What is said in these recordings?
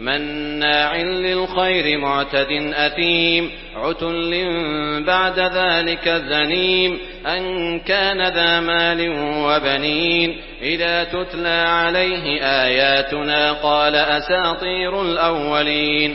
مناع للخير معتد أثيم عتل بعد ذلك زنيم أن كان ذا مال وبنين. إذا تتلى عليه آياتنا قال أساطير الأولين.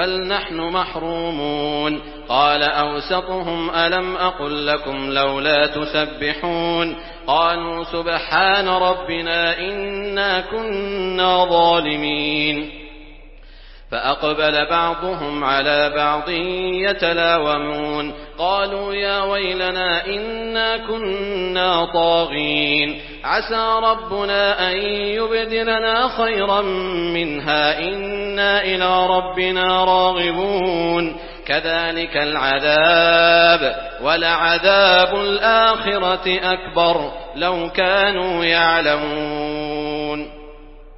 بل نحن محرومون قال أوسطهم ألم أقل لكم لولا تسبحون قالوا سبحان ربنا إنا كنا ظالمين فأقبل بعضهم على بعض يتلاومون. قالوا يا ويلنا إنا كنا طاغين. عسى ربنا أن يبدلنا خيرا منها. إنا إلى ربنا راغبون. كذلك العذاب ولعذاب الآخرة أكبر. لو كانوا يعلمون.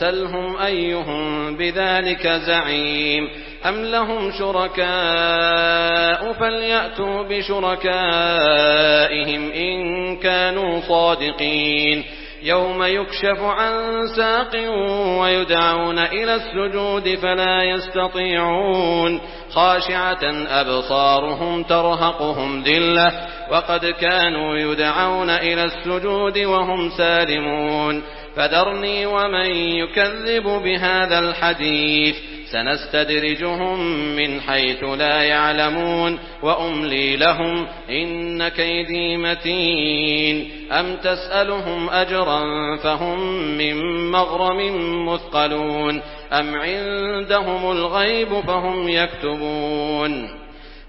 سلهم أيهم بذلك زعيم أم لهم شركاء فليأتوا بشركائهم إن كانوا صادقين يوم يكشف عن ساق ويدعون إلى السجود فلا يستطيعون خاشعة أبصارهم ترهقهم ذلة وقد كانوا يدعون إلى السجود وهم سالمون فذرني ومن يكذب بهذا الحديث. سنستدرجهم من حيث لا يعلمون وأملي لهم إن كيدي متين. أم تسألهم أجرا فهم من مغرم مثقلون. أم عندهم الغيب فهم يكتبون.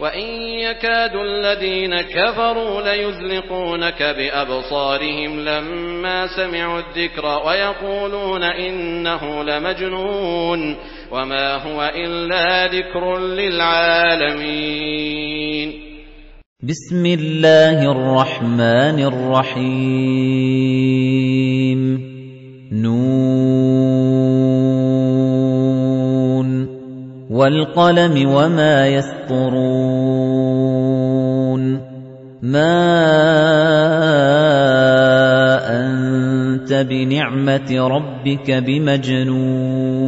وإن يكاد الذين كفروا ليزلقونك بأبصارهم لما سمعوا الذكر ويقولون إنه لمجنون وما هو إلا ذكر للعالمين بسم الله الرحمن الرحيم نون والقلم وما يسطرون ما أنت بنعمة ربك بمجنون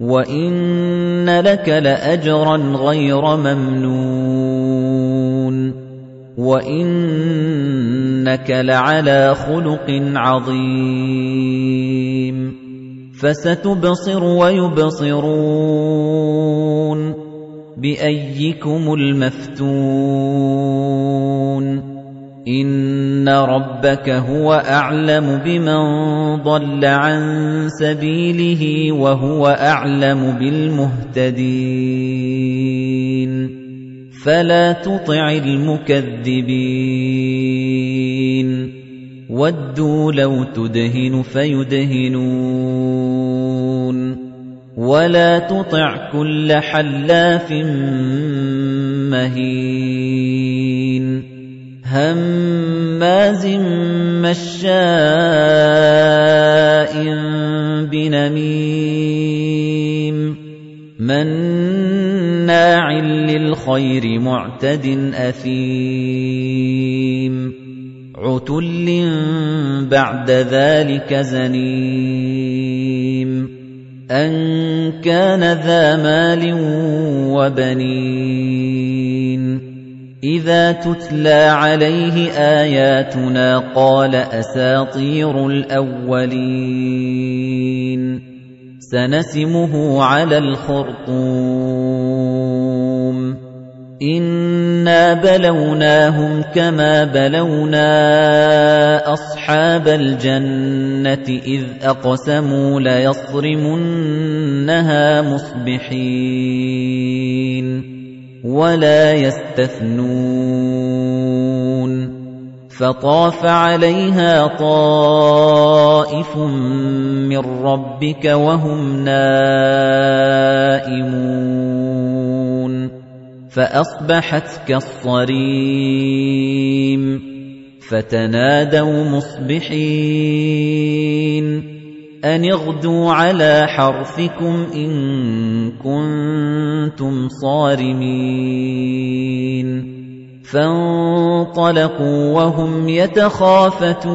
وَإِنَّ لَكَ لَأَجْرًا غَيْرَ مَمْنُونٍ وَإِنَّكَ لَعَلَىٰ خُلُقٍ عَظِيمٍ فَسَتُبْصِرُ وَيُبْصِرُونَ بِأَييِّكُمُ الْمَفْتُونُ إِنَّ رَبَّكَ هُوَ أَعْلَمُ بِمَن ضَلَّ عَن سَبِيلِهِ وَهُوَ أَعْلَمُ بِالْمُهْتَدِينَ فَلَا تُطِعِ الْمُكَذِّبِينَ وَدُّوا لَوْ تُدْهِنُ فَيُدْهِنُونَ وَلَا تُطِعْ كُلَّ حَلَّافٍ مَّهِينٍ هَمَّازٍ مَّشَّاءٍ بِنَمِيمٍ مَّنَّاعٍ لِّلْخَيْرِ مُعْتَدٍ أَثِيمٍ عُتُلٍّ بَعْدَ ذَلِكَ زَنِيمٍ أَن كَانَ ذَا مَالٍ وَبَنِينَ إِذَا تُتْلَىٰ عَلَيْهِ آيَاتُنَا قَالَ أَسَاطِيرُ الْأَوَّلِينَ سَنَسِمُهُ عَلَى الْخُرْطُومِ إِنَّا بَلَوْنَاهُمْ كَمَا بَلَوْنَا أَصْحَابَ الْجَنَّةِ إِذْ أَقْسَمُوا لَيَصْرِمُنَّهَا مُصْبِحِينَ وَلَا يَسْتَثْنُونَ فَطَافَ عَلَيْهَا طَائِفٌ مِّن رَّبِّكَ وَهُمْ نَائِمُونَ فَأَصْبَحَتْ كَالصَّرِيمِ فَتَنَادَوْا مُصْبِحِينَ أَنِ اغْدُوا عَلَىٰ حَرْثِكُمْ إِن كُنتُمْ صَارِمِينَ فَانطَلَقُوا وَهُمْ يَتَخَافَتُونَ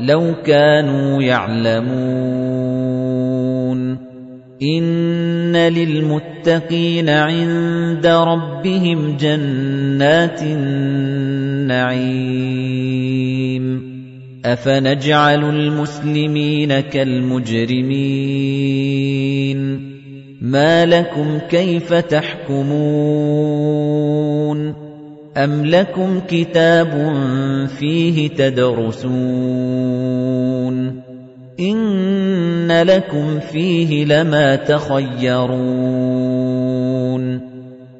لَوْ كَانُوا يَعْلَمُونَ. إِنَّ لِلْمُتَّقِينَ عِندَ رَبِّهِمْ جَنَّاتِ النَّعِيمِ. أَفَنَجْعَلُ الْمُسْلِمِينَ كَالْمُجْرِمِينَ؟ مَا لَكُمْ كَيْفَ تَحْكُمُونَ؟ أَمْ لَكُمْ كِتَابٌ فِيهِ تَدْرُسُونَ إِنَّ لَكُمْ فِيهِ لَمَا تَخَيَّرُونَ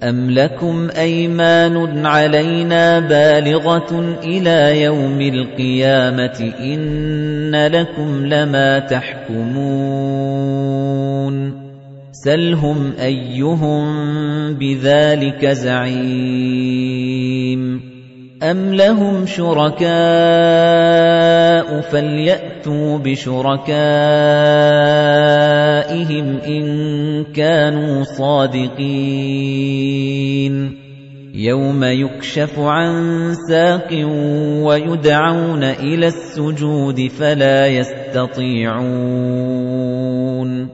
أَمْ لَكُمْ أَيْمَانٌ عَلَيْنَا بَالِغَةٌ إِلَىٰ يَوْمِ الْقِيَامَةِ إِنَّ لَكُمْ لَمَا تَحْكُمُونَ سَلْهُمْ أَيُّهُم بِذَٰلِكَ زَعِيمٌ. أَمْ لَهُمْ شُرَكَاءُ فَلْيَأْتُوا بِشُرَكَائِهِمْ إِن كَانُوا صَادِقِينَ. يَوْمَ يُكْشَفُ عَن سَاقٍ وَيُدْعَوْنَ إِلَى السُّجُودِ فَلَا يَسْتَطِيعُونَ.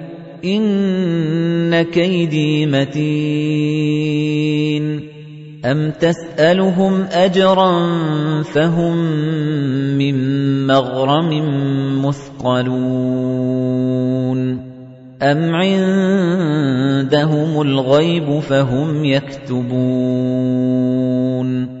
إِنَّ كَيْدِي مَتِينٌ. أَمْ تَسْأَلُهُمْ أَجْرًا فَهُمْ مِنْ مَغْرَمٍ مُثْقَلُونَ. أَمْ عِندَهُمُ الْغَيْبُ فَهُمْ يَكْتُبُونَ.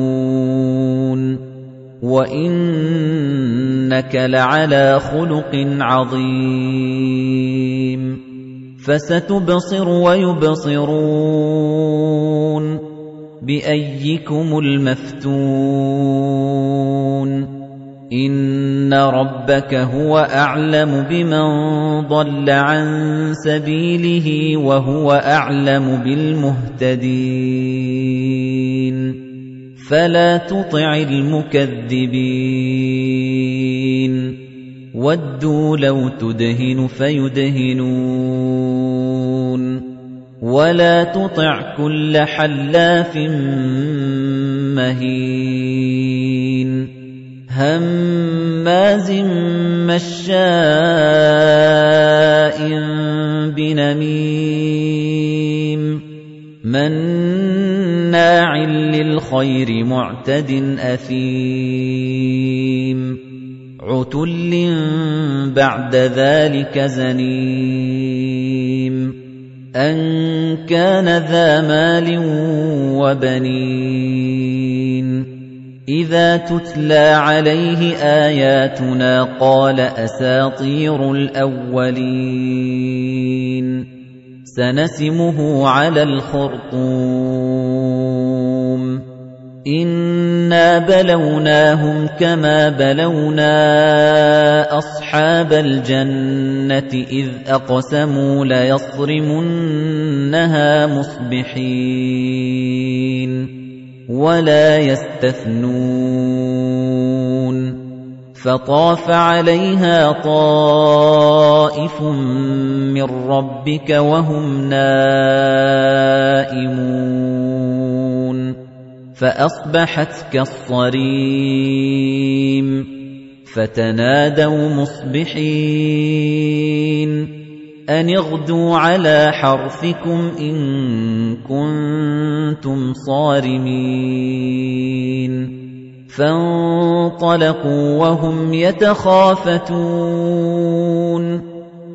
وَإِنَّكَ لَعَلَى خُلُقٍ عَظِيمٍ فَسَتُبْصِرُ وَيُبْصِرُونَ بِأَييِّكُمُ الْمَفْتُونُ إِنَّ رَبَّكَ هُوَ أَعْلَمُ بِمَن ضَلَّ عَن سَبِيلِهِ وَهُوَ أَعْلَمُ بِالْمُهْتَدِينَ فَلَا تُطِعِ الْمُكَذِّبِينَ. وَدُّوا لَوْ تُدْهِنُ فَيُدْهِنُونَ. وَلَا تُطِعْ كُلَّ حَلَّافٍ مَّهِينٍ. هَمَّازٍ مَّشَّاءٍ بِنَمِيمٍ. لِّلْخَيْرِ مُعْتَدٍ أَثِيمٍ. عُتُلٍّ بَعْدَ ذَلِكَ زَنِيمٍ. أَن كَانَ ذَا مَالٍ وَبَنِينَ. إِذَا تُتْلَى عَلَيْهِ آيَاتُنَا قَالَ أَسَاطِيرُ الْأَوَّلِينَ. سَنَسِمُهُ عَلَى الْخُرْطُومِ. إِنَّا بَلَوْنَاهُمْ كَمَا بَلَوْنَا أَصْحَابَ الْجَنَّةِ إِذْ أَقْسَمُوا لَيَصْرِمُنَّهَا مُصْبِحِينَ وَلَا يَسْتَثْنُونَ فَطَافَ عَلَيْهَا طَائِفٌ مِّن رَّبِّكَ وَهُمْ نَائِمُونَ فَأَصْبَحَتْ كَالصَّرِيمِ فَتَنَادَوْا مُصْبِحِينَ أَنِ اغْدُوا عَلَىٰ حَرْثِكُمْ إِن كُنتُمْ صَارِمِينَ فَانطَلَقُوا وَهُمْ يَتَخَافَتُونَ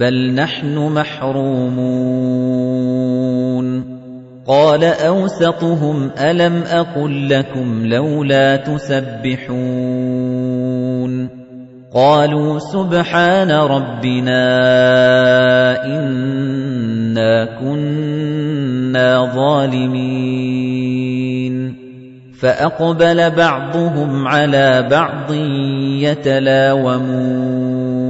بَلْ نَحْنُ مَحْرُومُونَ قَالَ أَوْسَطُهُمْ أَلَمْ أَقُل لَّكُمْ لَوْلَا تُسَبِّحُونَ قَالُوا سُبْحَانَ رَبِّنَا إِنَّا كُنَّا ظَالِمِينَ فَأَقْبَلَ بَعْضُهُمْ عَلَى بَعْضٍ يَتَلَاوَمُونَ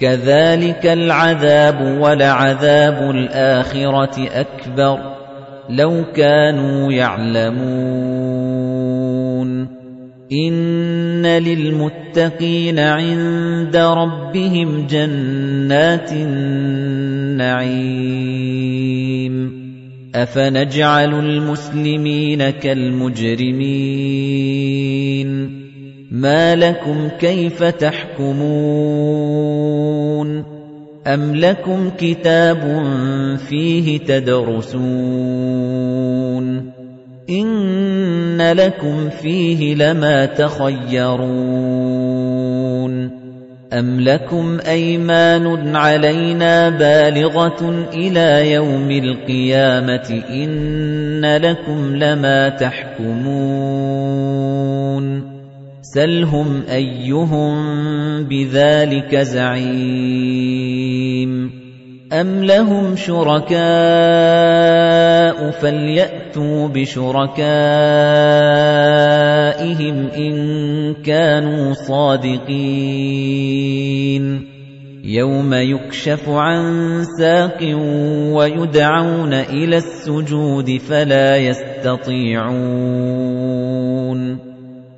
كَذَلِكَ الْعَذَابُ وَلَعَذَابُ الْآخِرَةِ أَكْبَرُ لَوْ كَانُوا يَعْلَمُونَ. إِنَّ لِلْمُتَّقِينَ عِندَ رَبِّهِمْ جَنَّاتِ النَّعِيمِ. أَفَنَجْعَلُ الْمُسْلِمِينَ كَالْمُجْرِمِينَ. مَا لَكُمْ كَيْفَ تَحْكُمُونَ أَمْ لَكُمْ كِتَابٌ فِيهِ تَدْرُسُونَ إِنَّ لَكُمْ فِيهِ لَمَا تَخَيَّرُونَ أَمْ لَكُمْ أَيْمَانٌ عَلَيْنَا بَالِغَةٌ إِلَى يَوْمِ الْقِيَامَةِ إِنَّ لَكُمْ لَمَا تَحْكُمُونَ سَلْهُمْ أَيُّهُم بِذَلِكَ زَعِيمٌ. أَمْ لَهُمْ شُرَكَاءُ فَلْيَأْتُوا بِشُرَكَائِهِمْ إِن كَانُوا صَادِقِينَ. يَوْمَ يُكْشَفُ عَن سَاقٍ وَيُدْعَوْنَ إِلَى السُّجُودِ فَلَا يَسْتَطِيعُونَ.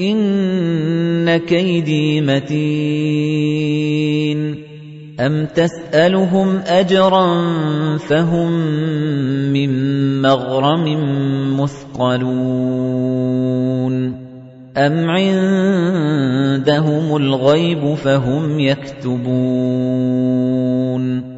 إِنَّ كَيْدِي مَتِينٌ. أَمْ تَسْأَلُهُمْ أَجْرًا فَهُمْ مِنْ مَغْرَمٍ مُثْقَلُونَ. أَمْ عِندَهُمُ الْغَيْبُ فَهُمْ يَكْتُبُونَ.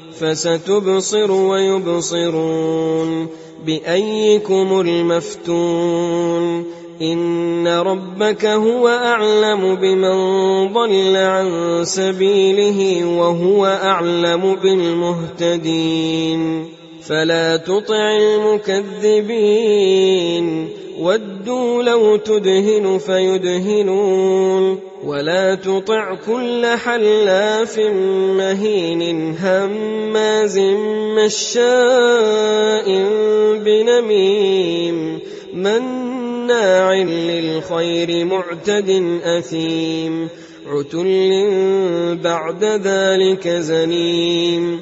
فستبصر ويبصرون بأيكم المفتون إن ربك هو أعلم بمن ضل عن سبيله وهو أعلم بالمهتدين فلا تطع المكذبين. ودوا لو تدهن فيدهنون. ولا تطع كل حلاف مهين هماز مشاء بنميم. مناع للخير معتد أثيم. عتل بعد ذلك زنيم.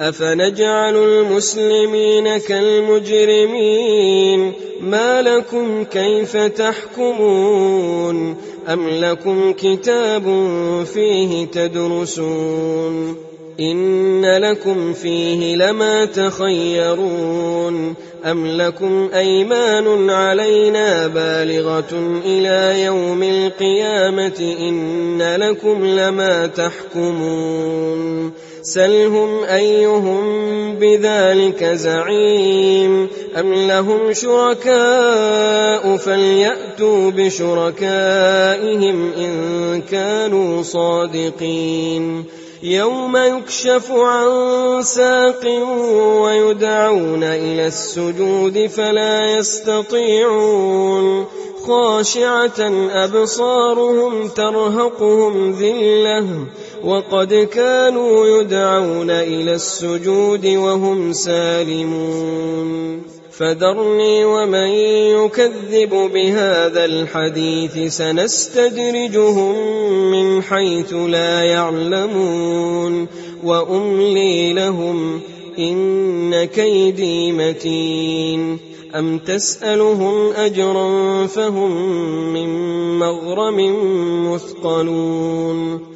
أفنجعل المسلمين كالمجرمين؟ ما لكم كيف تحكمون؟ أم لكم كتاب فيه تدرسون؟ إن لكم فيه لما تخيرون؟ أم لكم أيمان علينا بالغة إلى يوم القيامة؟ إن لكم لما تحكمون؟ سلهم أيهم بذلك زعيم أم لهم شركاء فليأتوا بشركائهم إن كانوا صادقين يوم يكشف عن ساق ويدعون إلى السجود فلا يستطيعون خاشعة أبصارهم ترهقهم ذلة وقد كانوا يدعون إلى السجود وهم سالمون. فذرني ومن يكذب بهذا الحديث سنستدرجهم من حيث لا يعلمون. وأملي لهم إن كيدي متين. أم تسألهم أجرا فهم من مغرم مثقلون.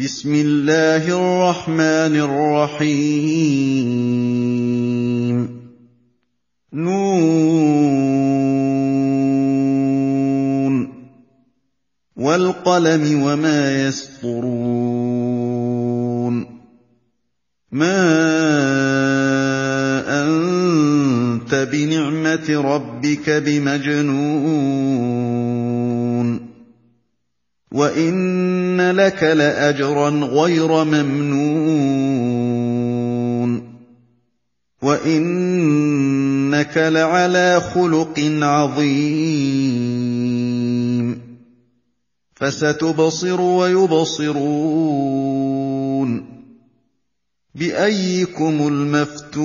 بسم الله الرحمن الرحيم. نون. والقلم وما يسطرون. ما أنت بنعمة ربك بمجنون. وَإِنَّ لَكَ لَأَجْرًا غَيْرَ مَمْنُونٍ وَإِنَّكَ لَعَلَىٰ خُلُقٍ عَظِيمٍ فَسَتُبْصِرُ وَيُبْصِرُونَ بِأَييِّكُمُ الْمَفْتُونُ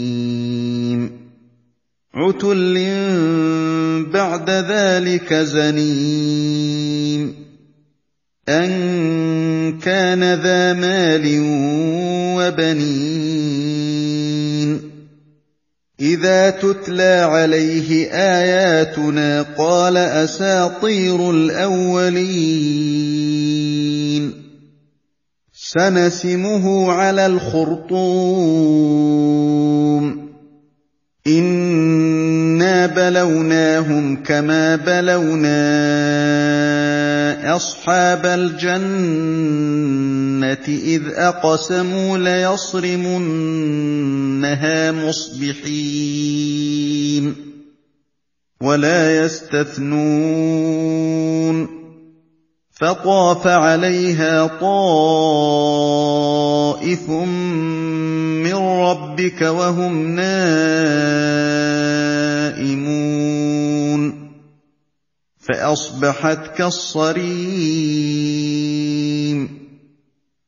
عُتُلٍّ بَعْدَ ذَٰلِكَ زَنِيمٍ أَن كَانَ ذَا مَالٍ وَبَنِينَ إِذَا تُتْلَىٰ عَلَيْهِ آيَاتُنَا قَالَ أَسَاطِيرُ الْأَوَّلِينَ سَنَسِمُهُ عَلَى الْخُرْطُومِ إِنَّا بَلَوْنَاهُمْ كَمَا بَلَوْنَا أَصْحَابَ الْجَنَّةِ إِذْ أَقْسَمُوا لَيَصْرِمُنَّهَا مُصْبِحِينَ وَلَا يَسْتَثْنُونَ فَطَافَ عَلَيْهَا طَائِفٌ مِّن رَّبِّكَ وَهُمْ نَائِمُونَ. فَأَصْبَحَتْ كَالصَّرِيمِ.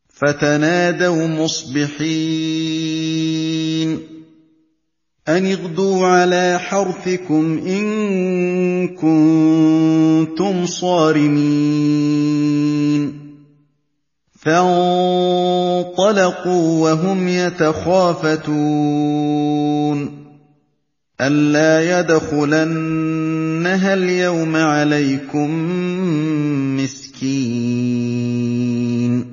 فَتَنَادَوْا مُصْبِحِينَ. أَنِ اغْدُوا عَلَىٰ حَرْثِكُمْ إِن كُنتُمْ صَارِمِينَ. فَانطَلَقُوا وَهُمْ يَتَخَافَتُونَ. أَلَّا يَدْخُلَنَّهَا الْيَوْمَ عَلَيْكُم مِّسْكِينٌ.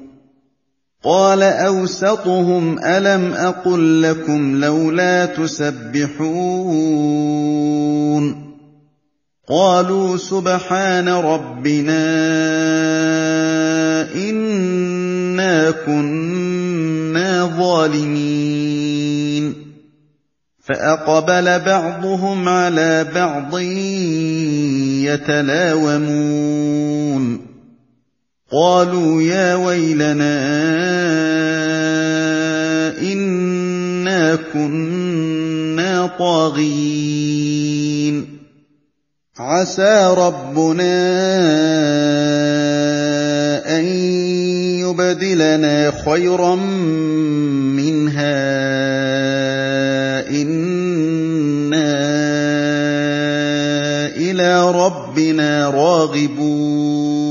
قَالَ أَوْسَطُهُمْ أَلَمْ أَقُل لَّكُمْ لَوْلَا تُسَبِّحُونَ قَالُوا سُبْحَانَ رَبِّنَا إِنَّا كُنَّا ظَالِمِينَ فَأَقْبَلَ بَعْضُهُمْ عَلَىٰ بَعْضٍ يَتَلَاوَمُونَ قَالُوا يَا وَيْلَنَا إِنَّا كُنَّا طَاغِينَ. عَسَىٰ رَبُّنَا أَن يُبْدِلَنَا خَيْرًا مِّنْهَا. إِنَّا إِلَىٰ رَبِّنَا رَاغِبُونَ.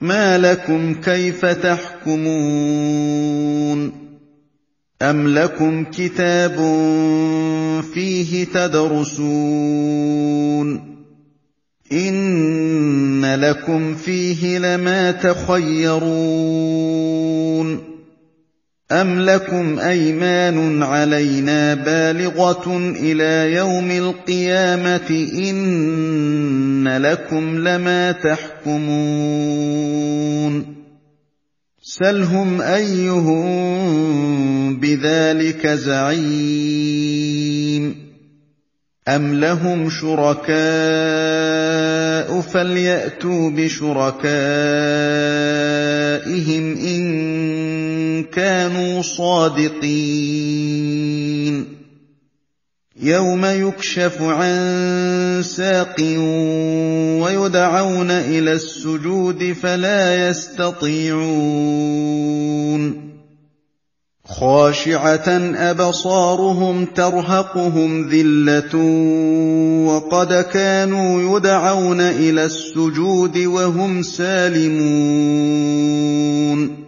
مَا لَكُمْ كَيْفَ تَحْكُمُونَ أَمْ لَكُمْ كِتَابٌ فِيهِ تَدْرُسُونَ إِنَّ لَكُمْ فِيهِ لَمَا تَخَيَّرُونَ أَمْ لَكُمْ أَيْمَانٌ عَلَيْنَا بَالِغَةٌ إِلَىٰ يَوْمِ الْقِيَامَةِ إِنَّ لَكُمْ لَمَا تَحْكُمُونَ سَلْهُمْ أَيُّهُم بِذَٰلِكَ زَعِيمٌ أَمْ لَهُمْ شُرَكَاءُ فَلْيَأْتُوا بِشُرَكَائِهِمْ إِن كَانُوا صَادِقِينَ. يَوْمَ يُكْشَفُ عَن سَاقٍ وَيُدْعَوْنَ إِلَى السُّجُودِ فَلَا يَسْتَطِيعُونَ. خَاشِعَةً أَبْصَارُهُمْ تَرْهَقُهُمْ ذِلَّةٌ وَقَدْ كَانُوا يُدْعَوْنَ إِلَى السُّجُودِ وَهُمْ سَالِمُونَ.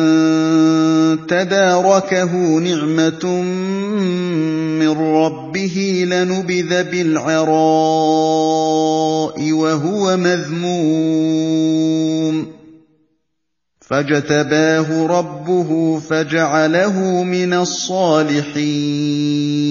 تداركه نعمة من ربه لنبذ بالعراء وهو مذموم. فاجتباه ربه فجعله من الصالحين.